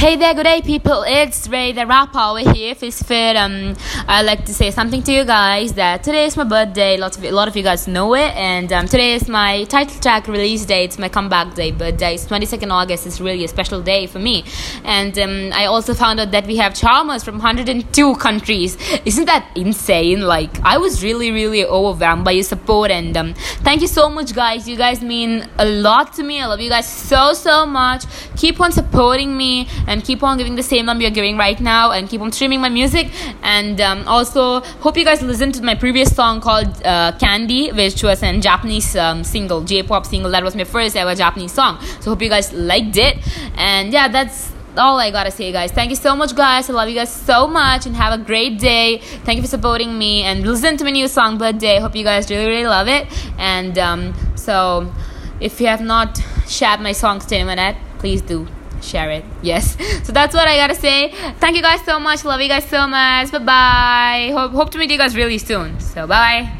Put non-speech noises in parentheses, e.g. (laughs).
Hey there, good day, people. It's Ray the rapper over here. Fist Fit. Um, I'd like to say something to you guys that today is my birthday. Lots of a lot of you guys know it, and um, today is my title track release day. It's my comeback day. Birthday. It's 22nd August. It's really a special day for me. And um, I also found out that we have charmers from 102 countries. Isn't that insane? Like I was really, really overwhelmed by your support, and um, thank you so much, guys. You guys mean a lot to me. I love you guys so, so much. Keep on supporting me and keep on giving the same love you're giving right now and keep on streaming my music and um, also hope you guys listened to my previous song called uh, candy which was a japanese um, single j-pop single that was my first ever japanese song so hope you guys liked it and yeah that's all I gotta say, guys. Thank you so much, guys. I love you guys so much and have a great day. Thank you for supporting me and listen to my new song, Birthday. Hope you guys really, really love it. And um, so, if you have not shared my song, Stay Minute, please do share it. Yes. (laughs) So that's what I gotta say. Thank you guys so much. Love you guys so much. Bye bye. Hope, hope to meet you guys really soon. So bye.